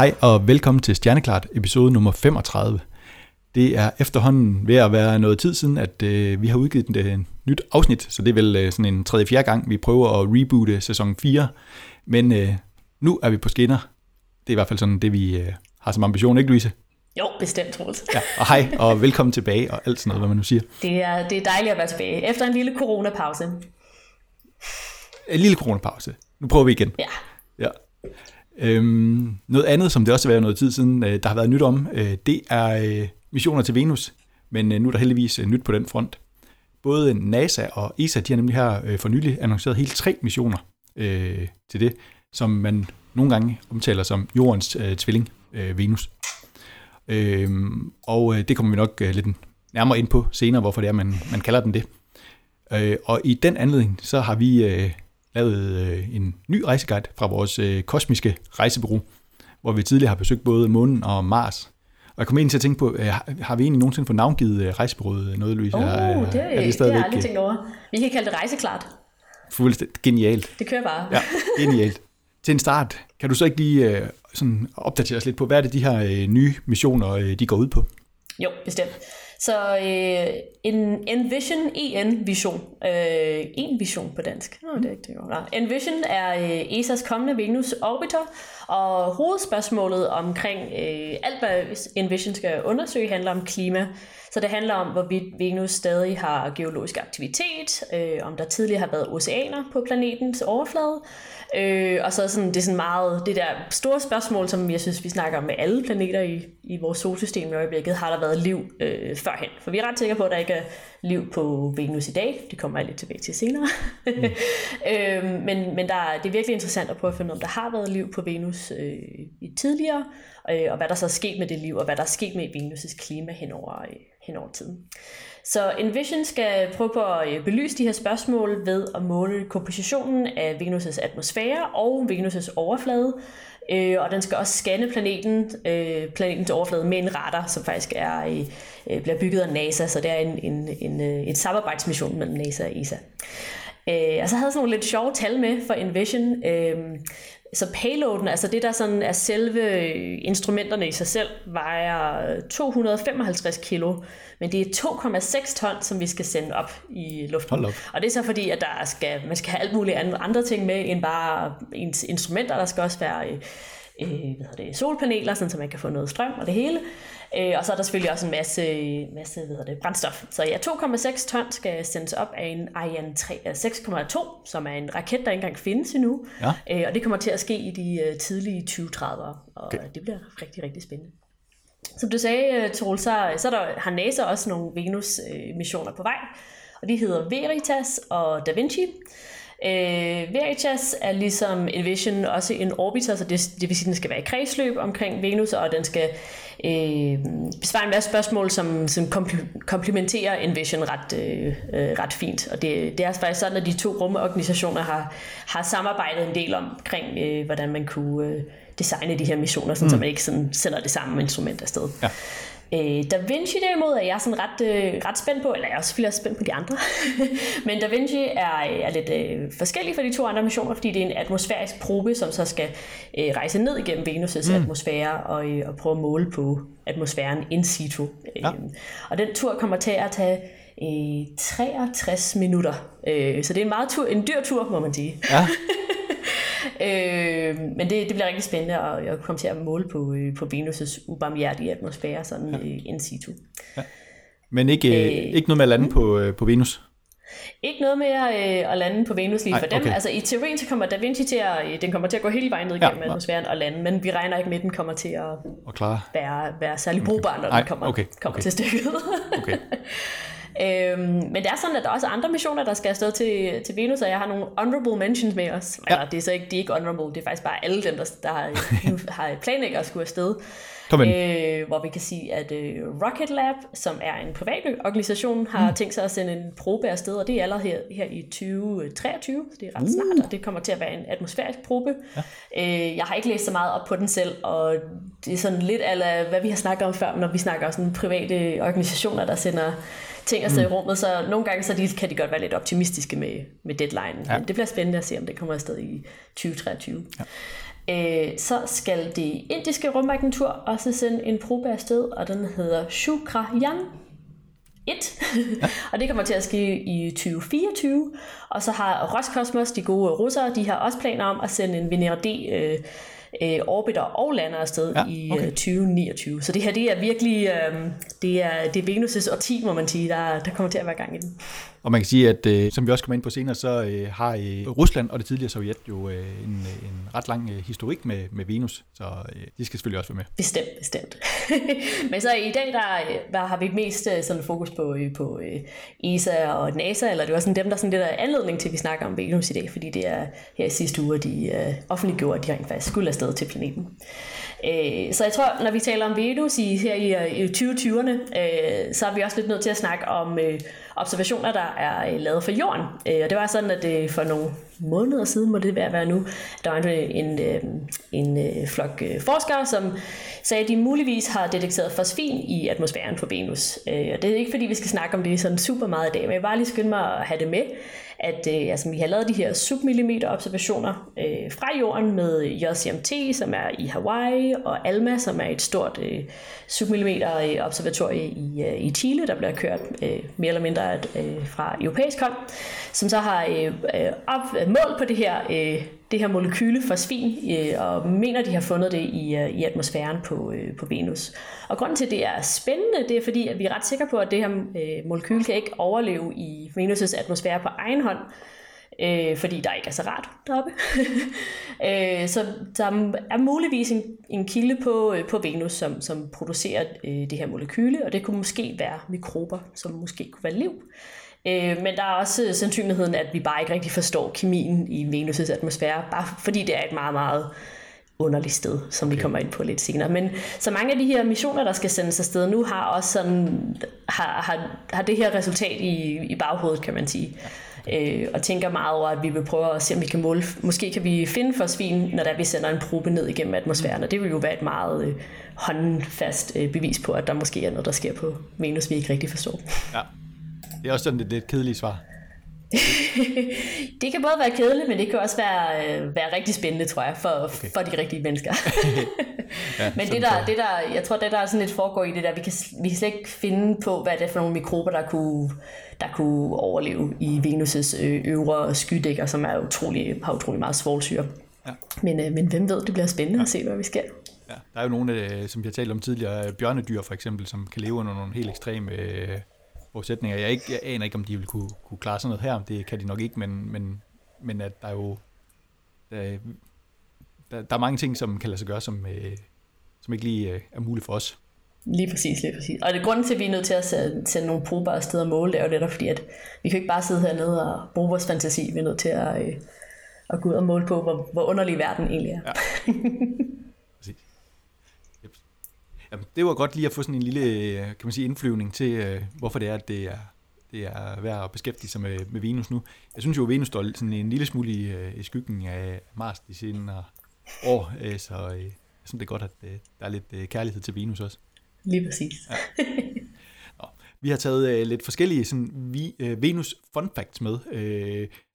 Hej og velkommen til Stjerneklart, episode nummer 35. Det er efterhånden ved at være noget tid siden, at øh, vi har udgivet et øh, nyt afsnit, så det er vel øh, sådan en tredje fjerde gang, vi prøver at reboote sæson 4. Men øh, nu er vi på skinner. Det er i hvert fald sådan det, vi øh, har som ambition, ikke Louise? Jo, bestemt, Troels. Ja, og hej, og velkommen tilbage, og alt sådan noget, hvad man nu siger. Det er, det er dejligt at være tilbage, efter en lille coronapause. En lille coronapause. Nu prøver vi igen. Ja. Ja. Øhm, noget andet, som det også har været noget tid siden, øh, der har været nyt om, øh, det er øh, missioner til Venus. Men øh, nu er der heldigvis øh, nyt på den front. Både NASA og ESA, de har nemlig her øh, for nylig annonceret hele tre missioner øh, til det, som man nogle gange omtaler som jordens øh, tvilling, øh, Venus. Øhm, og øh, det kommer vi nok øh, lidt nærmere ind på senere, hvorfor det er, man, man kalder den det. Øh, og i den anledning, så har vi øh, lavet øh, en ny rejseguide fra vores øh, kosmiske rejsebureau, hvor vi tidligere har besøgt både månen og Mars. Og jeg kom ind til at tænke på, øh, har- vi egentlig nogensinde fået navngivet øh, rejsebureauet noget, Louise? Oh, Er- det, er det, det har jeg aldrig øh, tænkt over. Vi kan kalde det rejseklart. Fuldstændig genialt. Det kører bare. Ja, genialt. Til en start, kan du så ikke lige øh, sådan opdatere os lidt på, hvad er det, de her øh, nye missioner, øh, de går ud på? Jo, bestemt. Så øh, en Envision, en-vision, øh, en vision på dansk. Nå, det er ikke det. Nå. Envision er øh, ESA's kommende Venus orbiter, og hovedspørgsmålet omkring øh, alt, hvad Envision skal undersøge, handler om klima. Så det handler om, hvorvidt Venus stadig har geologisk aktivitet, øh, om der tidligere har været oceaner på planetens overflade, øh, og så sådan, det er sådan meget det der store spørgsmål, som jeg synes, vi snakker om med alle planeter i, i vores solsystem i øjeblikket, har der været liv øh, førhen? For vi er ret sikre på, at der ikke er liv på Venus i dag. Det kommer jeg lidt tilbage til senere. Mm. øh, men men der, er- det er virkelig interessant at prøve at finde ud af, om der har været liv på Venus øh, i tidligere, øh, og hvad der så er sket med det liv, og hvad der er sket med Venus' klima henover, øh, henover tiden. Så Envision skal prøve på at øh, belyse de her spørgsmål ved at måle kompositionen af Venus' atmosfære og Venus' overflade, øh, og den skal også scanne planeten, øh, planetens overflade med en radar, som faktisk er, øh, øh, bliver bygget af NASA, så det er en, en, en, øh, en samarbejdsmission mellem NASA og ESA. Øh, og så havde jeg sådan nogle lidt sjove tal med for Envision. Øh, så payloaden, altså det der sådan er selve instrumenterne i sig selv, vejer 255 kilo, men det er 2,6 ton, som vi skal sende op i luften. Hold op. Og det er så fordi, at der skal, man skal have alt muligt andre, andre ting med, end bare ens instrumenter. Der skal også være øh, øh, hvad det, solpaneler, sådan, så man kan få noget strøm og det hele. Øh, og så er der selvfølgelig også en masse, masse hvad det, brændstof. Så ja, 2,6 ton skal sendes op af en Ariane 3, øh, 6,2, som er en raket, der ikke engang findes endnu. Ja. Øh, og det kommer til at ske i de øh, tidlige 2030'ere, og Okay. okay. det bliver rigtig, rigtig spændende. Som du sagde, øh, Torol, så, så er der, har NASA også nogle Venus-missioner på vej, og de hedder Veritas og Da Vinci. Øh, Veritas er ligesom Envision også en orbiter, så det, det vil sige, at den skal være i kredsløb omkring Venus, og den skal øh, besvare en masse spørgsmål, som, som kompl- komplementerer Envision ret, øh, øh, ret fint. Og det, det er faktisk sådan, at de to rumorganisationer har, har samarbejdet en del omkring, øh, hvordan man kunne øh, designe de her missioner, sådan, mm. så man ikke sådan sender det samme instrument afsted. Ja. Øh, da Vinci derimod er jeg sådan ret, øh, ret spændt på, eller jeg er selvfølgelig også spændt på de andre, men Da Vinci er, er lidt øh, forskellig fra de to andre missioner, fordi det er en atmosfærisk probe, som så skal øh, rejse ned igennem Venus' mm. atmosfære og, øh, og prøve at måle på atmosfæren in situ. Ja. Øh, og den tur kommer til at tage øh, 63 minutter, øh, så det er en meget tur, en dyr tur, må man sige. Ja, Øh, men det, det bliver rigtig spændende at, at komme til at måle på, øh, på Venus' ubarmhjertige atmosfære sådan øh, in situ. men ikke, øh, Øh. ikke noget med at lande på, øh, på Venus. Ikke noget med at, øh, at lande på Venus lige Ej, for dem. okay. Altså i teorien så kommer Da Vinci til at, den kommer til at gå hele vejen ned Ja, igennem ja. atmosfæren og lande, men vi regner ikke med, at den kommer til at Og klar. være, være særlig brugbar, når Ej, den kommer, okay, kommer okay. til stykket. Okay. Øhm, men det er sådan, at der er også andre missioner, der skal afsted til, til Venus, og jeg har nogle honorable mentions med os. Ja. Eller det er så ikke, de er ikke honorable, det er faktisk bare alle dem, der, der har, har planlægget at skulle afsted. Kom ind. Øh, hvor vi kan sige, at øh, Rocket Lab, som er en privat organisation, har mm. tænkt sig at sende en probe afsted, og det er allerede her, her i 2023, så det er ret uh. snart, og det kommer til at være en atmosfærisk probe. Ja. Øh, jeg har ikke læst så meget op på den selv, og det er sådan lidt af, hvad vi har snakket om før, når vi snakker om sådan private organisationer, der sender ting afsted mm. i rummet, så nogle gange så de, kan de godt være lidt optimistiske med, med deadline. Ja. Men det bliver spændende at se, om det kommer afsted i 2023. Ja. øh, så skal det indiske rumagentur også sende en probe afsted, og den hedder Shukrayan 1, og det kommer til at ske i 2024. Og så har Roskosmos, de gode russere, de har også planer om at sende en Venera D øh, øh, orbiter og lander afsted ja, okay. i øh, 2029. Så det her, det er virkelig, øh, det er, det er Venus' årti, må man sige, der, der kommer til at være gang i den. Og man kan sige, at øh, som vi også kommer ind på senere, så øh, har øh, Rusland og det tidligere Sovjet jo øh, en, en ret lang øh, historik med, med Venus, så øh, de skal selvfølgelig også være med. Bestemt, bestemt. Men så i dag, der, der har vi mest øh, sådan fokus på, øh, på øh, ESA og NASA, eller det var sådan dem, der sådan lidt er anledning til, at vi snakker om Venus i dag, fordi det er her i sidste uge, de øh, offentliggjorde, at de rent faktisk skulle afsted til planeten. Øh, så jeg tror, når vi taler om Venus i, her i, i 2020'erne, øh, så er vi også lidt nødt til at snakke om øh, observationer, der er øh, lavet for jorden. Øh, og det var sådan, at øh, for nogle måneder siden, må det være, være nu, der var en, en, øh, en øh, flok øh, forskere, som sagde, at de muligvis har detekteret fosfin i atmosfæren på Venus. Øh, og det er ikke, fordi vi skal snakke om det sådan super meget i dag, men jeg vil bare lige skynde mig at have det med, at øh, altså, vi har lavet de her submillimeter observationer øh, fra jorden med JCMT, som er i Hawaii, og ALMA, som er et stort øh, submillimeter øh, observatorie i, øh, i Chile, der bliver kørt øh, mere eller mindre øh, fra europæisk hold, som så har øh, øh op, mål på det her, øh, det her molekyle fosfin, øh, og mener, de har fundet det i, øh, i atmosfæren på, øh, på Venus. Og grunden til, at det er spændende, det er fordi, at vi er ret sikre på, at det her øh, molekyle kan ikke overleve i Venus' atmosfære på egen hånd, øh, fordi der ikke er så rart deroppe. øh, så der er muligvis en, en kilde på, øh, på Venus, som, som producerer øh, det her molekyle, og det kunne måske være mikrober, som måske kunne være liv. Øh, men der er også sandsynligheden, at vi bare ikke rigtig forstår kemien i Venus' atmosfære, bare fordi det er et meget, meget underligt sted, som okay. vi kommer ind på lidt senere. Men så mange af de her missioner, der skal sendes afsted nu, har også sådan, har, har, har det her resultat i, i baghovedet, kan man sige. Øh, og tænker meget over, at vi vil prøve at se, om vi kan måle. Måske kan vi finde fosfin, når der vi sender en probe ned igennem atmosfæren, og det vil jo være et meget øh, håndfast øh, bevis på, at der måske er noget, der sker på Venus, vi ikke rigtig forstår. Ja, det er også sådan et lidt kedeligt svar. det kan både være kedeligt, men det kan også være, øh, være rigtig spændende, tror jeg, for, okay. for de rigtige mennesker. ja, men det der, det der, jeg tror, det der er sådan lidt foregår i det der, vi kan, vi kan slet ikke finde på, hvad det er for nogle mikrober, der kunne, der kunne overleve i Venus' øh, øvre skydækker, som er utrolig, har utrolig meget svovlsyre. Ja. Men, øh, men hvem ved, det bliver spændende ja. at se, hvad vi skal. Ja, der er jo nogle, som vi har talt om tidligere, bjørnedyr for eksempel, som kan leve under nogle helt ekstreme forudsætninger. Jeg, ikke, jeg aner ikke, om de vil kunne, kunne klare sådan noget her. Det kan de nok ikke, men, men, men at der er jo... Der, der, der er mange ting, som kan lade sig gøre, som, øh, som ikke lige øh, er muligt for os. Lige præcis, lige præcis. Og det grunden til, at vi er nødt til at sende, sende nogle brugbare steder og måle, det er jo netop fordi, at vi kan ikke bare sidde hernede og bruge vores fantasi. Vi er nødt til at, øh, at gå ud og måle på, hvor, hvor underlig verden egentlig er. Ja. Jamen, det var godt lige at få sådan en lille, kan man sige, indflyvning til, øh, hvorfor det er, at det er, det er værd at beskæftige sig med, med Venus nu. Jeg synes jo, at Venus står sådan en lille smule i, øh, i skyggen af Mars de senere år, øh, så jeg synes, det er godt, at der er lidt kærlighed til Venus også. Lige præcis. Ja. Nå, vi har taget lidt forskellige sådan, vi, Venus fun facts med.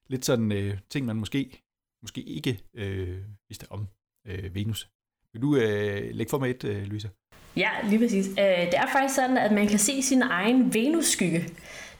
lidt sådan ting, man måske, måske ikke øh, vidste om øh, Venus. Vil du øh, lægge for mig et, øh, Louise? Ja, lige præcis. Øh, det er faktisk sådan, at man kan se sin egen Venus-skygge.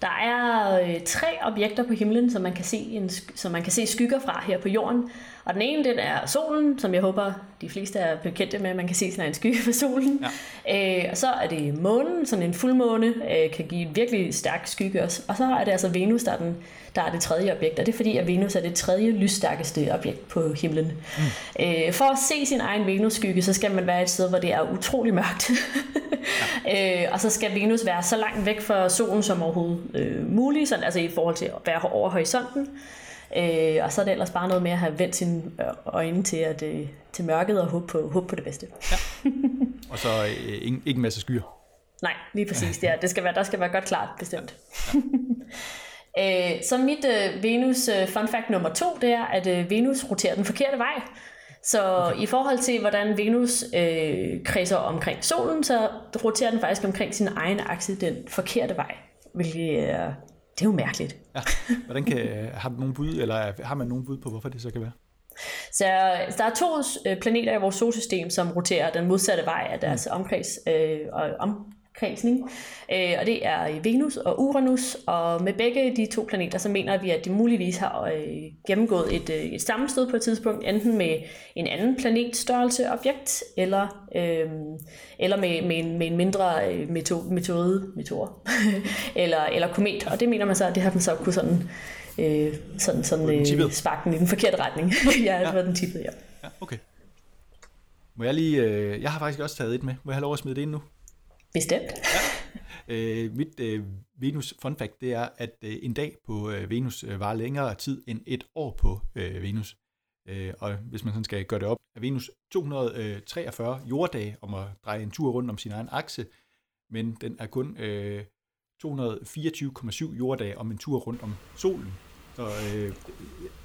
Der er øh, tre objekter på himlen, som man, kan se en, som man kan se skygger fra her på jorden. Og den ene, den er solen, som jeg håber, de fleste er bekendte med, at man kan se sådan en skygge fra solen. Ja. Øh, og så er det månen, sådan en fuldmåne, øh, kan give en virkelig stærk skygge også. Og så er det altså Venus, der er, den, der er det tredje objekt. Og det er fordi, at Venus er det tredje lysstærkeste objekt på himlen. Mm. Øh, for at se sin egen Venus-skygge, så skal man være et sted, hvor det er utrolig mørkt. ja. øh, og så skal Venus være så langt væk fra solen som overhovedet øh, muligt, sådan, altså i forhold til at være over horisonten. Øh, og så er det ellers bare noget med at have vendt sine øjne til, at, øh, til mørket og håbe på, håbe på det bedste. Ja. Og så øh, ikke, ikke en masse skyer. Nej, lige præcis. Det, er, det skal være, der skal være godt klart, bestemt. Ja. øh, så mit øh, Venus øh, fun fact nummer to, det er, at øh, Venus roterer den forkerte vej. Så okay. i forhold til, hvordan Venus øh, kredser omkring solen, så roterer den faktisk omkring sin egen akse den forkerte vej, hvilket er det er jo mærkeligt. Ja. Hvordan kan, har du nogen bud, eller har man nogen bud på, hvorfor det så kan være? Så der er to øh, planeter i vores solsystem, som roterer den modsatte vej af deres omkreds, øh, og om, kredsning, øh, og det er Venus og Uranus, og med begge de to planeter, så mener vi, at de muligvis har øh, gennemgået et, øh, et sammenstød på et tidspunkt, enten med en anden planetstørrelse objekt, eller, øh, eller med, med, en, med en mindre øh, metode, metode meteor, eller, eller komet, og det mener man så, at det har man så kunne sådan, øh, sådan, sådan øh, sparke den i den forkerte retning. ja, det var den tippet, ja. ja. okay. Må jeg lige, øh, jeg har faktisk også taget et med. Må jeg have lov at smide det ind nu? Bestemt. Ja. Øh, mit øh, Venus fun fact, det er, at øh, en dag på øh, Venus øh, var længere tid end et år på øh, Venus. Øh, og hvis man sådan skal gøre det op, er Venus 243 jorddage om at dreje en tur rundt om sin egen akse, men den er kun øh, 224,7 jorddage om en tur rundt om solen. Så øh,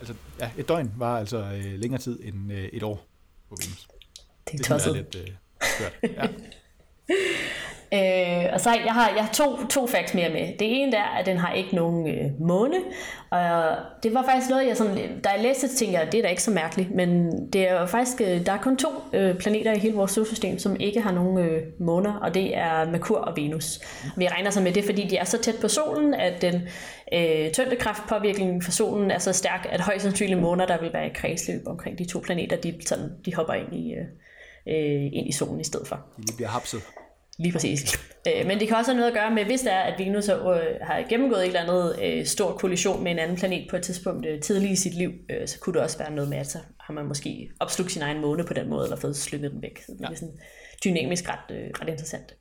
altså, ja, et døgn var altså øh, længere tid end øh, et år på Venus. Det er. Det er lidt øh, skørt. Ja. Øh, og så jeg har jeg har to, to facts mere med. Det ene er, at den har ikke nogen øh, måne. Og det var faktisk noget, jeg sådan, da jeg læste tænkte jeg, det er da ikke så mærkeligt. Men det er faktisk, øh, der er kun to øh, planeter i hele vores solsystem, som ikke har nogen øh, måner, og det er Merkur og Venus. Vi regner så med det, fordi de er så tæt på solen, at den øh, tyngdekraftpåvirkningen fra solen er så stærk, at højst sandsynligt måner, der vil være i kredsløb omkring de to planeter, de, sådan, de hopper ind i, øh, øh ind i solen i stedet for. De bliver hapset. Lige præcis. Øh, men det kan også have noget at gøre med, hvis det er, at Venus øh, har gennemgået et eller andet øh, stor kollision med en anden planet på et tidspunkt øh, tidligt i sit liv, øh, så kunne det også være noget med, at så har man måske opslugt sin egen måne på den måde, eller fået slynget den væk. Så det ja. er sådan dynamisk ret, øh, ret interessant.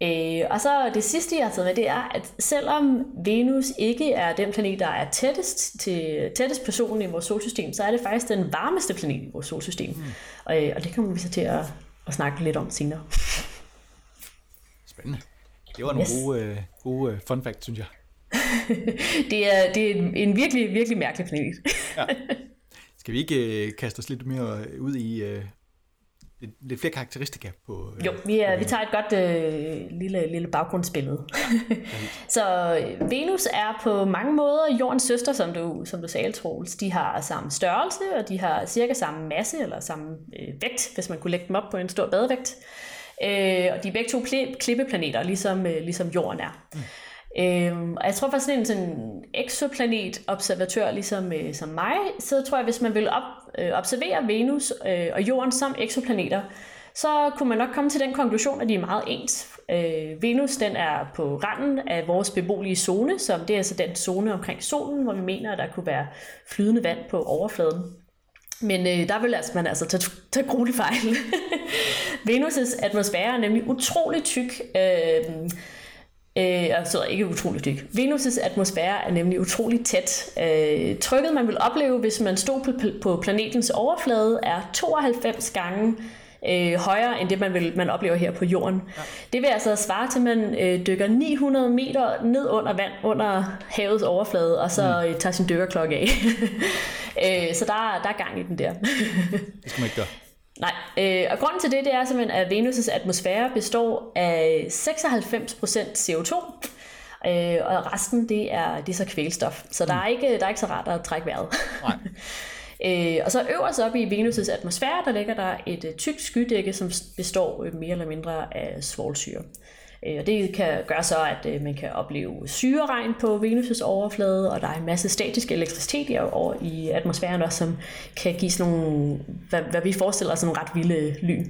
Ja. Øh, og så det sidste, jeg har taget med, det er, at selvom Venus ikke er den planet, der er tættest, til, tættest på solen i vores solsystem, så er det faktisk den varmeste planet i vores solsystem. Mm. Og, øh, og det kommer vi så til at, at snakke lidt om senere. Spændende. Det var nogle yes. gode, uh, gode uh, fun facts, synes jeg. det, er, det er en, en virkelig, virkelig mærkelig planet. ja. Skal vi ikke uh, kaste os lidt mere ud i uh, lidt, lidt flere karakteristika på uh, Jo, vi, er, vi tager et godt uh, lille, lille baggrundsbillede. så Venus er på mange måder jordens søster, som du, som du sagde, Troels. De har samme størrelse, og de har cirka samme masse, eller samme øh, vægt, hvis man kunne lægge dem op på en stor badevægt. Øh, og de er begge to klippeplaneter, ligesom, øh, ligesom Jorden er. Mm. Øh, og jeg tror faktisk, en sådan exoplanet-observatør ligesom øh, som mig, så tror jeg, hvis man vil op, øh, observere Venus øh, og Jorden som exoplaneter, så kunne man nok komme til den konklusion, at de er meget ens. Øh, Venus den er på randen af vores beboelige zone, som det er altså den zone omkring solen, hvor vi mener, at der kunne være flydende vand på overfladen. Men øh, der vil altså, man altså tage, tage grueligt fejl. Venus' atmosfære er nemlig utrolig tyk. Øh, Øh, altså ikke utrolig tyk. Venus' atmosfære er nemlig utrolig tæt. Øh, trykket, man vil opleve, hvis man stod på, på planetens overflade, er 92 gange øh, højere end det, man, vil, man oplever her på jorden. Ja. Det vil altså svare til, at man øh, dykker 900 meter ned under vand, under havets overflade, og så mm. øh, tager sin dykkerklokke af. øh, så der, der er gang i den der. det skal man ikke gøre. Nej, øh, og grunden til det, det er simpelthen, at Venus' atmosfære består af 96% CO2, øh, og resten det er, det er så kvælstof. Så der er, mm. ikke, der er ikke så rart at trække vejret. Nej. Øh, og så øverst op i Venus' atmosfære, der ligger der et øh, tykt skydække, som består øh, mere eller mindre af svovlsyre. Øh, og det kan gøre så, at øh, man kan opleve syreregn på Venus' overflade, og der er en masse statisk elektricitet over i atmosfæren også, som kan give sådan nogle, hvad, hvad vi forestiller os, nogle ret vilde lyn.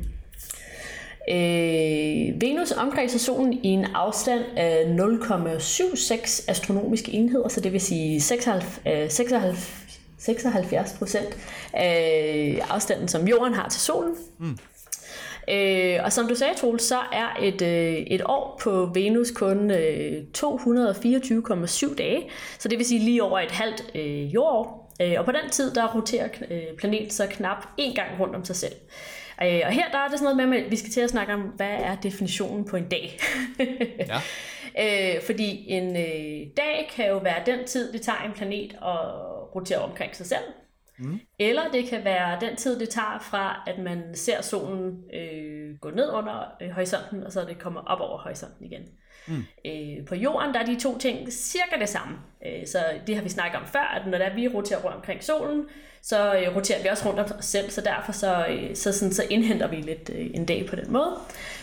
Øh, Venus omkredser solen i en afstand af 0,76 astronomiske enheder, så det vil sige 76, 76 øh, 76 procent af afstanden, som jorden har til solen. Mm. Øh, og som du sagde, Troels, så er et, øh, et år på Venus kun øh, 224,7 dage, så det vil sige lige over et halvt øh, jordår. Øh, og på den tid, der roterer øh, planeten så knap en gang rundt om sig selv. Øh, og her der er det sådan noget med, at vi skal til at snakke om, hvad er definitionen på en dag? ja. øh, fordi en øh, dag kan jo være den tid, det tager en planet at rotere omkring sig selv. Mm. Eller det kan være den tid, det tager fra, at man ser solen øh, gå ned under øh, horisonten, og så det kommet op over horisonten igen. Mm. Øh, på jorden der er de to ting cirka det samme. Øh, så det har vi snakket om før, at når der vi roterer rundt omkring solen, så øh, roterer vi også rundt om os selv, så derfor så, øh, så, sådan, så indhenter vi lidt øh, en dag på den måde.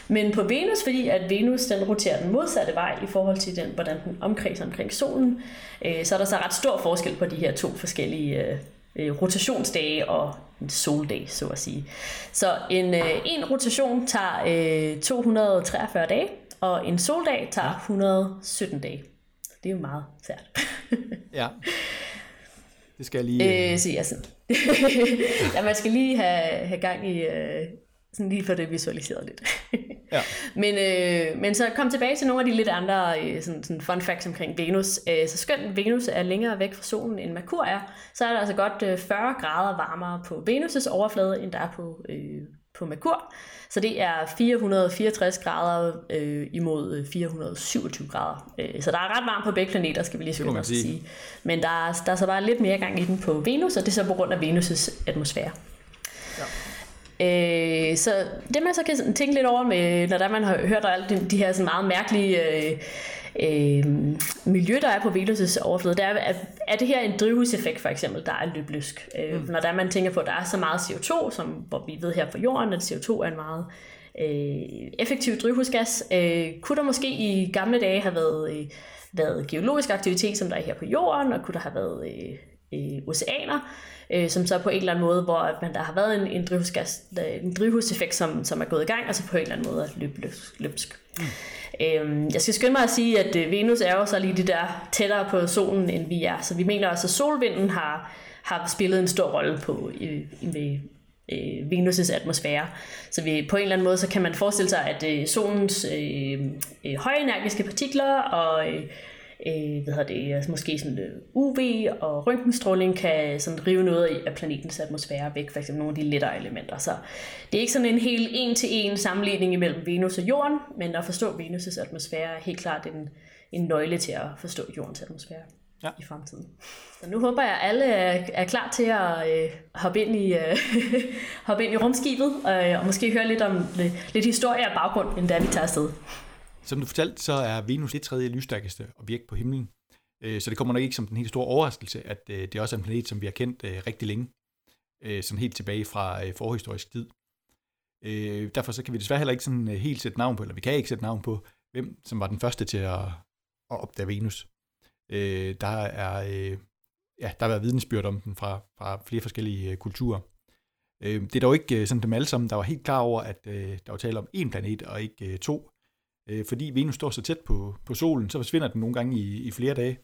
Men på Venus, fordi at Venus den roterer den modsatte vej i forhold til den, hvordan den omkredser omkring solen, øh, så er der så ret stor forskel på de her to forskellige øh, øh rotationsdage og en soldag, så at sige. Så en, øh, en rotation tager øh, 243 dage, og en soldag tager 117 dage. Det er jo meget svært. ja. Det skal jeg lige... Øh, så ja, sådan. ja, man skal lige have, have gang i... Øh, sådan lige få det visualiseret lidt. ja. men, øh, men så kom tilbage til nogle af de lidt andre øh, sådan, sådan fun facts omkring Venus. Øh, så skønt Venus er længere væk fra solen end Merkur er, så er der altså godt øh, 40 grader varmere på Venus' overflade, end der er på, øh, på Merkur. Så det er 464 grader øh, imod 427 øh, grader. Øh, så der er ret varmt på begge planeter, skal vi lige sige. sige. Men der er, der er så bare lidt mere gang i den på Venus, og det er så på grund af Venus' atmosfære. Ja. Øh, så det man så kan tænke lidt over, med, når der man har hørt alt de, de her sådan meget mærkelige øh, øh, miljø, der er på Venus' overflade, det er, er det her en drivhuseffekt for eksempel, der er løblysk. Øh, mm. Når der man tænker på, at der er så meget CO2, som hvor vi ved her på jorden, at CO2 er en meget øh, effektiv drivhusgas, øh, kunne der måske i gamle dage have været, øh, været geologisk aktivitet, som der er her på jorden, og kunne der have været øh, øh, oceaner, øh, som så på en eller anden måde, hvor man, der har været en, en, drivhusgas, en drivhuseffekt, som, som er gået i gang, og så på en eller anden måde er løbsk. løbsk. Mm. Øh, jeg skal skynde mig at sige, at øh, Venus er jo så lige det der tættere på solen, end vi er. Så vi mener også, at solvinden har, har spillet en stor rolle på i, i, ved øh, Venus' atmosfære. Så vi, på en eller anden måde, så kan man forestille sig, at øh, solens øh, øh, højenergiske partikler og øh, øh, hvad hedder det, altså måske sådan øh, UV og røntgenstråling kan sådan rive noget af planetens atmosfære væk, eksempel nogle af de lettere elementer. Så det er ikke sådan en helt en-til-en sammenligning imellem Venus og Jorden, men at forstå Venus' atmosfære er helt klart en, en nøgle til at forstå Jordens atmosfære ja. i fremtiden. Så nu håber jeg, at alle er, er klar til at øh, hoppe, ind i, øh, hoppe ind i rumskibet, øh, og måske høre lidt om lidt, lidt historie og baggrund, inden da vi tager afsted. Som du fortalte, så er Venus det tredje lysstærkeste objekt på himlen. Øh, så det kommer nok ikke som den helt store overraskelse, at øh, det også er en planet, som vi har kendt øh, rigtig længe. Sådan helt tilbage fra forhistorisk tid. Derfor så kan vi desværre heller ikke sådan helt sætte navn på, eller vi kan ikke sætte navn på, hvem som var den første til at, at opdage Venus. Der er, ja, der har været vidensbyrd om den fra, fra flere forskellige kulturer. Det er dog ikke sådan dem alle sammen, der var helt klar over, at der var tale om én planet og ikke to. Øh, fordi Venus står så tæt på, på solen, så forsvinder den nogle gange i, i flere dage,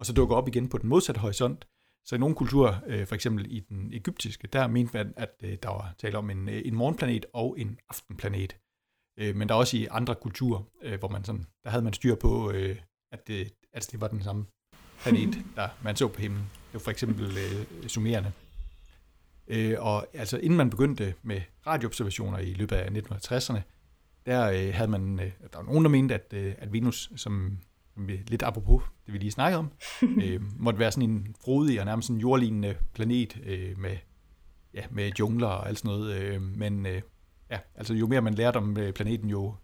og så dukker op igen på den modsatte horisont. Så i nogle kulturer, øh, for eksempel i den egyptiske, der mente man, at øh, der var tale om en, øh, en morgenplanet og en aftenplanet. Øh, men der er også i andre kulturer, øh, hvor man sådan, der havde man styr på, øh, at det, altså det var den samme planet, der man så på himlen. Det var for eksempel øh, summerende. Øh, og altså inden man begyndte med radioobservationer i løbet af 1960'erne, der øh, havde man, øh, der var nogen, der mente, at, øh, at Venus, som, lidt apropos det, vi lige snakkede om, øh, måtte være sådan en frodig og nærmest en jordlignende planet øh, med, ja, med jungler og alt sådan noget. Øh, men øh, ja, altså jo mere man lærte om øh, planeten, jo,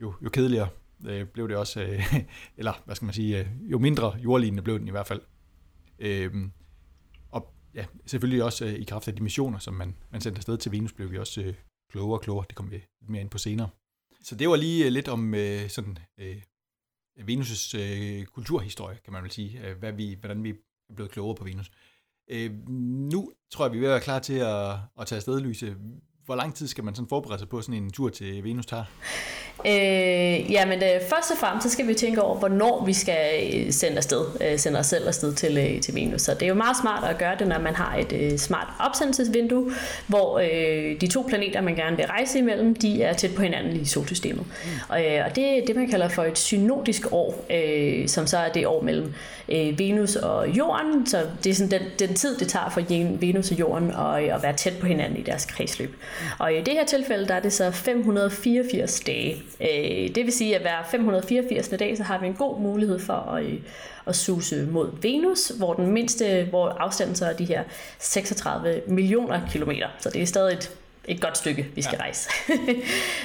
jo, jo kedeligere øh, blev det også, øh, eller hvad skal man sige, øh, jo mindre jordlignende blev den i hvert fald. Øh, og ja, selvfølgelig også øh, i kraft af de missioner, som man, man sendte afsted til Venus, blev vi også øh, klogere og klogere. Det kommer vi lidt mere ind på senere. Så det var lige øh, lidt om øh, sådan øh, Venus' øh, kulturhistorie, kan man vel sige. Øh, hvad vi, hvordan vi er blevet klogere på Venus. Øh, nu tror jeg, vi er ved at være klar til at, at tage afsted, Lyse. Hvor lang tid skal man sådan forberede sig på sådan en tur til Venus tager? Øh, ja, men øh, først og fremmest så skal vi tænke over, hvornår vi skal øh, sende, afsted, øh, sende os selv afsted til, øh, til Venus. Så det er jo meget smart at gøre det, når man har et øh, smart opsendelsesvindue, hvor øh, de to planeter, man gerne vil rejse imellem, de er tæt på hinanden i solsystemet. Mm. Og, øh, og det er det, man kalder for et synodisk år, øh, som så er det år mellem øh, Venus og Jorden. Så det er sådan den, den tid, det tager for Venus og Jorden at, at være tæt på hinanden i deres kredsløb. Og i det her tilfælde, der er det så 584 dage. Øh, det vil sige, at hver 584. dag, så har vi en god mulighed for at, øh, at suse mod Venus, hvor den mindste, hvor afstanden så er de her 36 millioner kilometer. Så det er stadig et et godt stykke, vi skal ja. rejse.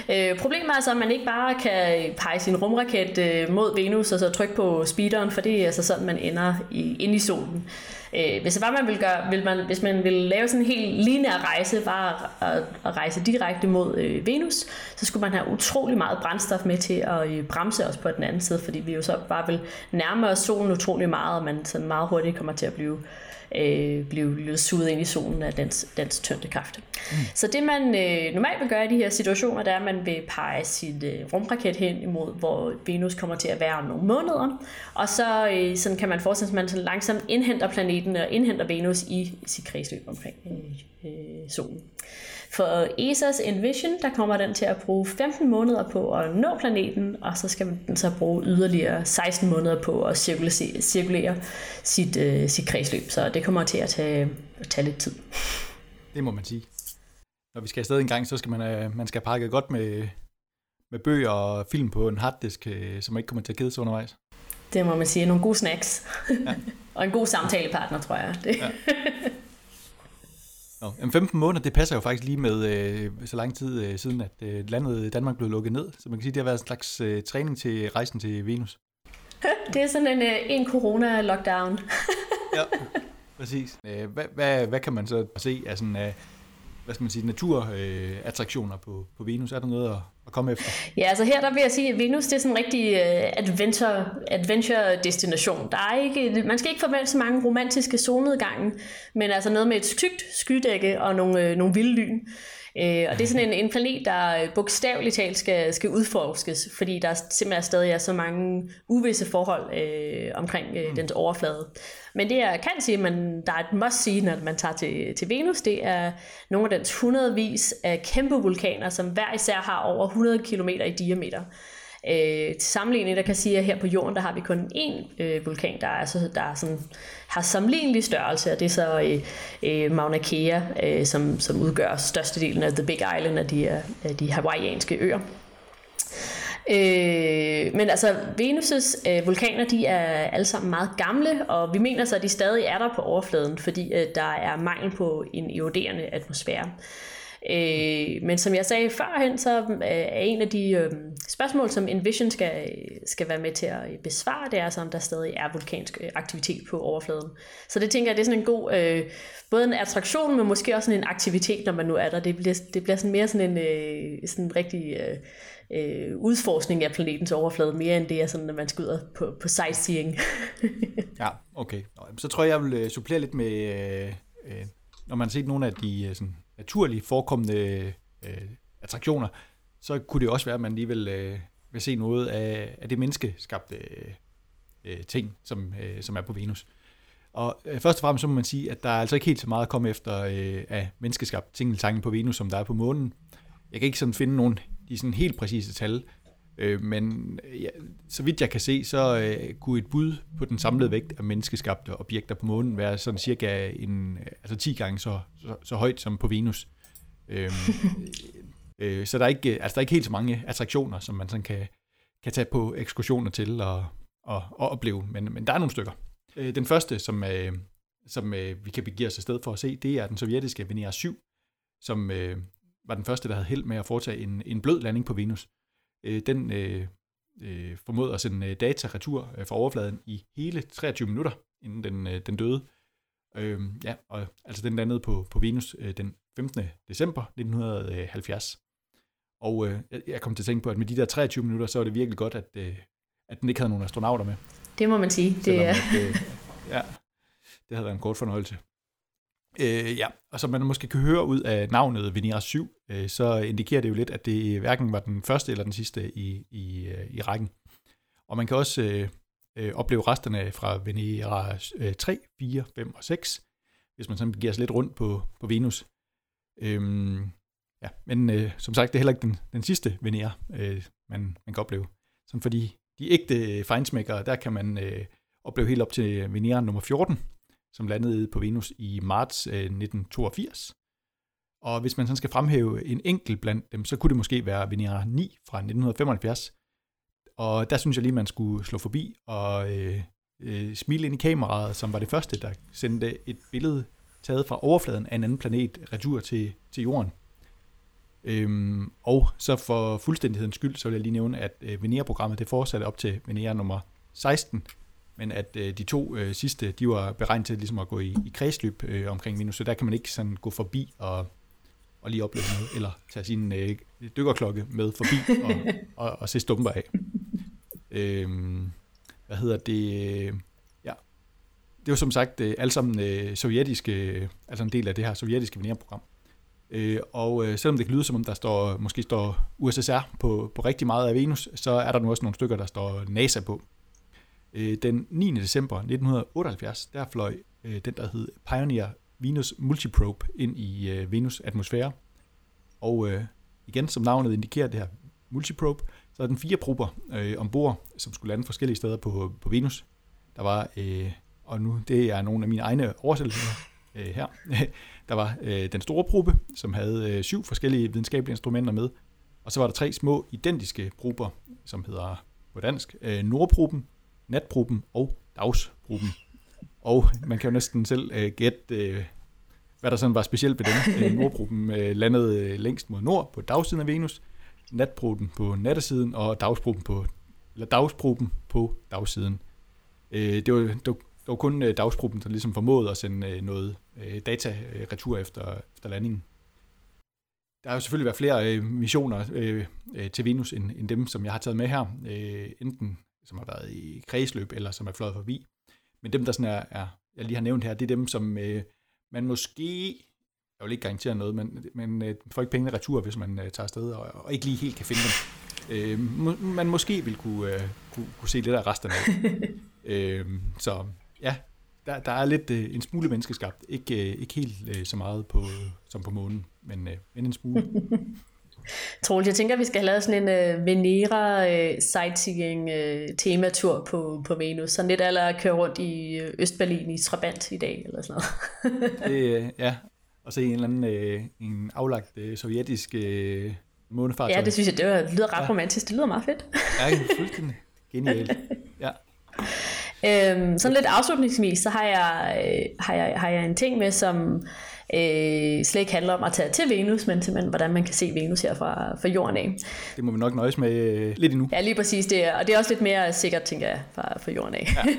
øh, problemet er så, at man ikke bare kan pege sin rumraket øh, mod Venus og så trykke på speederen, for det er altså sådan, man ender i, inde i solen. Øh, hvis, det var, man vil gøre, vil man, hvis man vil lave sådan en helt lineær rejse, bare at, at rejse direkte mod øh, Venus, så skulle man have utrolig meget brændstof med til at øh, bremse os på den anden side, fordi vi jo så bare vil nærme os solen utrolig meget, og man sådan meget hurtigt kommer til at blive øh, blive, blive suget ind i solen af dens, dens tyngdekraft. Mm. Så det man øh, normalt vil gøre i de her situationer, det er, at man vil pege sit øh, rumraket hen imod, hvor Venus kommer til at være om nogle måneder, og så øh, sådan kan man forestille sig, at man sådan langsomt indhenter planeten og indhenter Venus i sit kredsløb omkring øh, øh, solen. For ESA's Envision, der kommer den til at bruge 15 måneder på at nå planeten, og så skal den så bruge yderligere 16 måneder på at cirkulere, cirkulere sit, øh, sit kredsløb. Så det kommer til at tage, at tage lidt tid. Det må man sige. Når vi skal afsted en gang, så skal man, øh, man skal pakke godt med, med bøger og film på en harddisk, øh, så man ikke kommer til at kede sig undervejs. Det må man sige. Nogle gode snacks. Ja. og en god samtalepartner, tror jeg. Det. Ja. Nå, 15 måneder, det passer jo faktisk lige med øh, så lang tid øh, siden, at øh, landet Danmark blev lukket ned. Så man kan sige, at det har været en slags øh, træning til rejsen til Venus. Det er sådan en, øh, en corona-lockdown. ja, præcis. Øh, hvad, hvad, hvad kan man så se af sådan, øh, hvad skal man sige, naturattraktioner øh, på, på Venus? Er der noget at, at komme efter? Ja, altså her der vil jeg sige, at Venus det er sådan en rigtig øh, adventure, adventure destination. Der er ikke, man skal ikke forvente så mange romantiske solnedgange, men altså noget med et tykt skydække og nogle, øh, nogle vilde lyn. Øh, og det er sådan en, en planet, der bogstaveligt talt skal, skal udforskes, fordi der simpelthen stadig er så mange uvisse forhold øh, omkring øh, mm. dens overflade. Men det jeg kan sige, man, der er et must sige, når man tager til, til Venus, det er nogle af dens hundredvis af kæmpe vulkaner, som hver især har over 100 km i diameter. Øh, til sammenligning, der kan sige, at her på jorden, der har vi kun én øh, vulkan, der, er, altså, der er sådan, har sammenlignelig størrelse, og det er så øh, øh, Mauna Kea, øh, som, som udgør størstedelen af The Big Island af de, af de hawaiianske øer. Øh, men altså, Venus' øh, vulkaner, de er alle sammen meget gamle, og vi mener så, at de stadig er der på overfladen, fordi øh, der er mangel på en eroderende atmosfære. Øh, men som jeg sagde førhen, så øh, er en af de øh, spørgsmål, som Envision skal, skal være med til at øh, besvare, det er så, om der stadig er vulkansk øh, aktivitet på overfladen. Så det tænker jeg, det er sådan en god, øh, både en attraktion, men måske også sådan en aktivitet, når man nu er der. Det bliver, det bliver sådan mere sådan en øh, sådan rigtig... Øh, øh, udforskning af planetens overflade, mere end det er sådan, at man skal ud på, på sightseeing. ja, okay. Så tror jeg, jeg vil supplere lidt med, øh, når man har set nogle af de sådan, naturligt forekommende øh, attraktioner, så kunne det også være, at man lige øh, vil se noget af, af det menneskeskabte øh, ting, som, øh, som er på Venus. Og øh, først og fremmest så må man sige, at der er altså ikke helt så meget at komme efter øh, af menneskeskabte ting på Venus, som der er på månen. Jeg kan ikke sådan finde nogen de sådan helt præcise tal, øh, men ja, så vidt jeg kan se, så øh, kunne et bud på den samlede vægt af menneskeskabte objekter på månen være sådan cirka en, altså 10 gange så, så, så højt som på Venus. Øh, øh, så der er, ikke, altså der er ikke helt så mange attraktioner, som man sådan kan, kan tage på ekskursioner til og, og, og opleve, men, men der er nogle stykker. Øh, den første, som, øh, som øh, vi kan begive os afsted for at se, det er den sovjetiske Venera 7, som øh, var den første, der havde held med at foretage en, en blød landing på Venus øh, den øh, øh, formåede at sende øh, data retur øh, fra overfladen i hele 23 minutter, inden den, øh, den døde. Øh, ja, og altså den landede på, på Venus øh, den 15. december 1970. Og øh, jeg kom til at tænke på, at med de der 23 minutter, så var det virkelig godt, at, øh, at den ikke havde nogen astronauter med. Det må man sige. Det er... At, øh, ja, det havde været en kort fornøjelse. Øh, ja, og som man måske kan høre ud af navnet Venera 7, øh, så indikerer det jo lidt, at det hverken var den første eller den sidste i, i, øh, i rækken. Og man kan også øh, øh, opleve resterne fra Venera øh, 3, 4, 5 og 6, hvis man sådan giver sig lidt rundt på, på Venus. Øhm, ja, men øh, som sagt, det er heller ikke den, den sidste Venera, øh, man, man kan opleve. Sådan fordi de ægte fejnsmækkere, der kan man øh, opleve helt op til Venera nummer 14, som landede på Venus i marts øh, 1982. Og hvis man sådan skal fremhæve en enkelt blandt dem, så kunne det måske være Venera 9 fra 1975. Og der synes jeg lige, man skulle slå forbi og øh, øh, smile ind i kameraet, som var det første, der sendte et billede taget fra overfladen af en anden planet retur til, til Jorden. Øhm, og så for fuldstændighedens skyld, så vil jeg lige nævne, at øh, Venera-programmet det fortsatte op til Venera nummer 16, men at øh, de to øh, sidste, de var beregnet til ligesom at gå i, i kredsløb øh, omkring Venus, så der kan man ikke sådan gå forbi og, og lige opleve noget, eller tage sin øh, dykkerklokke med forbi og, og, og se stumper af. Øhm, hvad hedder det? Ja, det var som sagt øh, alle sammen øh, sovjetiske, altså en del af det her sovjetiske Venera-program. Øh, og øh, selvom det kan lyde som om, der står, måske står USSR på, på rigtig meget af Venus, så er der nu også nogle stykker, der står NASA på. Øh, den 9. december 1978, der fløj øh, den, der hed Pioneer Venus Multiprobe ind i øh, Venus atmosfære. Og igen, som navnet indikerer det her Multiprobe, så er den fire prober øh, ombord, som skulle lande forskellige steder på, på Venus. Der var, øh, og nu det er nogle af mine egne oversættelser øh, her, der var øh, den store probe, som havde øh, syv forskellige videnskabelige instrumenter med, og så var der tre små identiske prober, som hedder på dansk øh, Nordproben, Natproben og Dagsproben. Og man kan jo næsten selv øh, gætte, øh, hvad der sådan var specielt ved den. Øh, Nordproben øh, landede øh, længst mod nord på dagsiden af Venus, natproben på nattesiden og dagsproben på, eller dagsproben på dagsiden. Øh, det, var, det, var, det var kun øh, dagsproben, der ligesom formåede at sende øh, noget data retur efter, efter landingen. Der har jo selvfølgelig været flere missioner til Venus end, end dem, som jeg har taget med her. Enten som har været i kredsløb, eller som er fløjet forbi. Men dem, der sådan er, er jeg lige har nævnt her, det er dem, som øh, man måske, jeg vil ikke garantere noget, men, men øh, får ikke pengene retur, hvis man øh, tager afsted, og, og ikke lige helt kan finde dem. Øh, må, man måske vil kunne, øh, kunne, kunne se lidt af resterne øh, så ja, der, der er lidt øh, en smule menneskeskabt. Ikke, øh, ikke helt øh, så meget på, som på månen, men, øh, men en smule. Troels, jeg tænker, at vi skal have lavet sådan en uh, Venera uh, sightseeing uh, tematur på, på Venus. Sådan lidt eller køre rundt i Østberlin i Trabant i dag, eller sådan noget. det, ja, og se en eller anden uh, en aflagt uh, sovjetisk uh, månefart. Ja, det synes jeg, det lyder ret ja. romantisk. Det lyder meget fedt. ja, fuldstændig genialt. Ja. Øhm, sådan lidt afslutningsvis, så har jeg, har, jeg, har jeg en ting med, som øh, slet ikke handler om at tage til Venus, men simpelthen hvordan man kan se Venus her fra, fra jorden af. Det må vi nok nøjes med øh, lidt endnu. Ja, lige præcis. Det er, og det er også lidt mere sikkert, tænker jeg, fra, fra jorden af. Ja.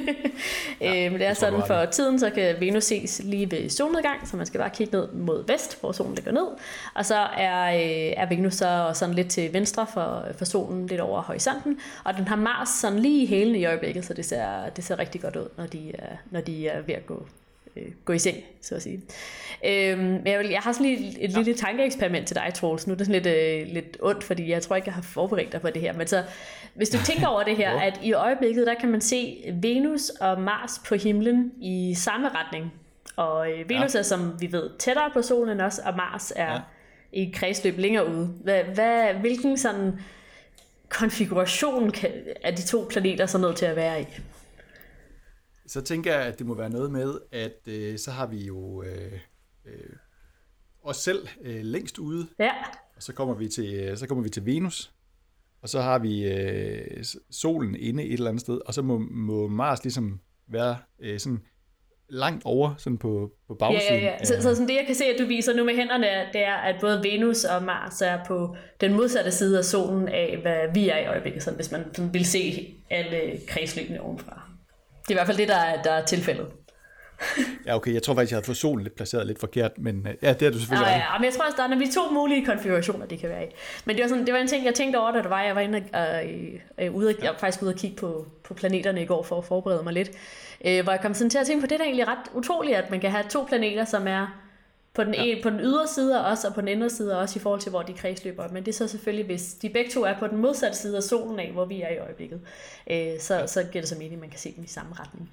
ja, øh, men det er sådan, for tiden, så kan Venus ses lige ved solnedgang, så man skal bare kigge ned mod vest, hvor solen ligger ned. Og så er, øh, er Venus så sådan lidt til venstre for, for solen, lidt over horisonten. Og den har Mars sådan lige i hælene i øjeblikket, så det ser, det ser rigtig godt ud, når de, er, når de er ved at gå øh, gå i seng, så at sige. Øhm, men jeg, vil, jeg har sådan lige et, et lille tankeeksperiment til dig, Troels. Nu er det sådan lidt, øh, lidt ondt, fordi jeg tror ikke, jeg har forberedt dig på det her. Men så, hvis du tænker over det her, at i øjeblikket, der kan man se Venus og Mars på himlen i samme retning. Og øh, Venus ja. er, som vi ved, tættere på solen end os, og Mars er ja. i kredsløb længere ude. Hvad, hvad, hvilken sådan konfiguration kan, er de to planeter så nødt til at være i? Så tænker jeg, at det må være noget med, at øh, så har vi jo øh, øh, os selv øh, længst ude. Ja. Og så kommer vi til, så kommer vi til Venus. Og så har vi øh, solen inde et eller andet sted. Og så må, må Mars ligesom være øh, sådan langt over sådan på, på bagsiden. Ja, ja, ja. Så, så sådan det, jeg kan se, at du viser nu med hænderne, det er, at både Venus og Mars er på den modsatte side af solen af, hvad vi er i øjeblikket, sådan, hvis man sådan vil se alle kredsløbene ovenfra. Det er i hvert fald det, der er, der er tilfældet. ja, okay. Jeg tror faktisk, jeg havde fået solen lidt placeret lidt forkert, men øh, ja, det er du selvfølgelig ja, ja, men jeg tror også, der er vi to mulige konfigurationer, det kan være i. Men det var, sådan, det var en ting, jeg tænkte over, da det var, jeg var inde øh, øh, ude, jeg var faktisk ude og kigge på, på planeterne i går for at forberede mig lidt. Øh, hvor jeg kom sådan til at tænke på, det er egentlig ret utroligt, at man kan have to planeter, som er på den, ja. en, på den ydre side også, og på den indre side også, i forhold til, hvor de kredsløber. Men det er så selvfølgelig, hvis de begge to er på den modsatte side af solen af, hvor vi er i øjeblikket, øh, så, så giver det så mening, at man kan se dem i samme retning.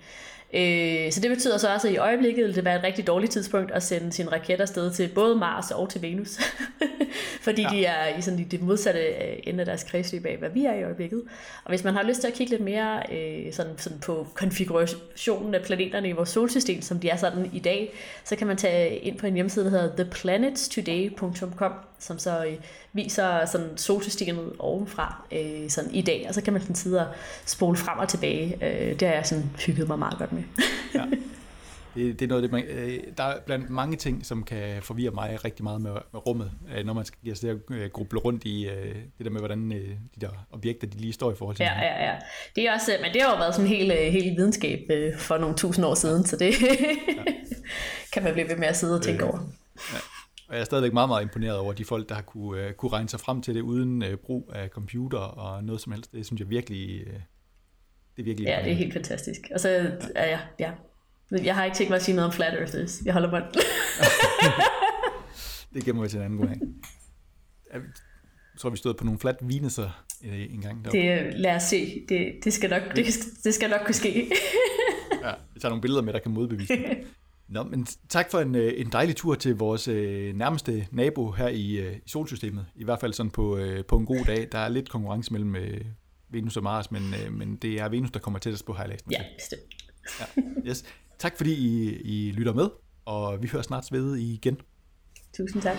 Øh, så det betyder så også, at i øjeblikket vil det være et rigtig dårligt tidspunkt at sende sin raket afsted til både Mars og til Venus. Fordi ja. de er i sådan i det modsatte øh, ende af deres kredsløb af, hvad vi er i øjeblikket. Og hvis man har lyst til at kigge lidt mere øh, sådan, sådan på konfigurationen af planeterne i vores solsystem, som de er sådan i dag, så kan man tage ind på en hjemmeside, der hedder theplanetstoday.com, som så øh, viser sådan solsystemet ovenfra øh, sådan i dag, og så kan man sådan sidde og spole frem og tilbage. Øh, det har jeg sådan hygget mig meget godt med. ja. det, det er noget, det, man, øh, der er blandt mange ting, som kan forvirre mig rigtig meget med, med rummet, øh, når man skal det at øh, gruble rundt i øh, det der med, hvordan øh, de der objekter, de lige står i forhold til Ja, ja, ja. Det er også, men det har jo været sådan en hel, øh, hel videnskab øh, for nogle tusind år siden, så det ja. kan man blive ved med at sidde og tænke øh, over. Ja. Og jeg er stadigvæk meget, meget imponeret over de folk, der har kunne, uh, kunne regne sig frem til det uden uh, brug af computer og noget som helst. Det synes jeg virkelig, uh, det er virkelig... Ja, det er helt fantastisk. Og så, ja, ja, ja. Jeg har ikke tænkt mig at sige noget om Flat Earthers. Jeg holder mig. det gemmer vi til en anden gang. Jeg tror, vi stod på nogle flat vineser en gang. Det, lad os se. Det, det, skal nok, det, det skal nok kunne ske. ja, vi tager nogle billeder med, der kan modbevise det. Nå, men tak for en, en dejlig tur til vores øh, nærmeste nabo her i, øh, i solsystemet. I hvert fald sådan på, øh, på en god dag. Der er lidt konkurrence mellem øh, Venus og Mars, men, øh, men det er Venus, der kommer tættest på Heilasen. Ja, bestemt. Ja, yes. Tak fordi I, I lytter med, og vi hører snart ved igen. Tusind tak.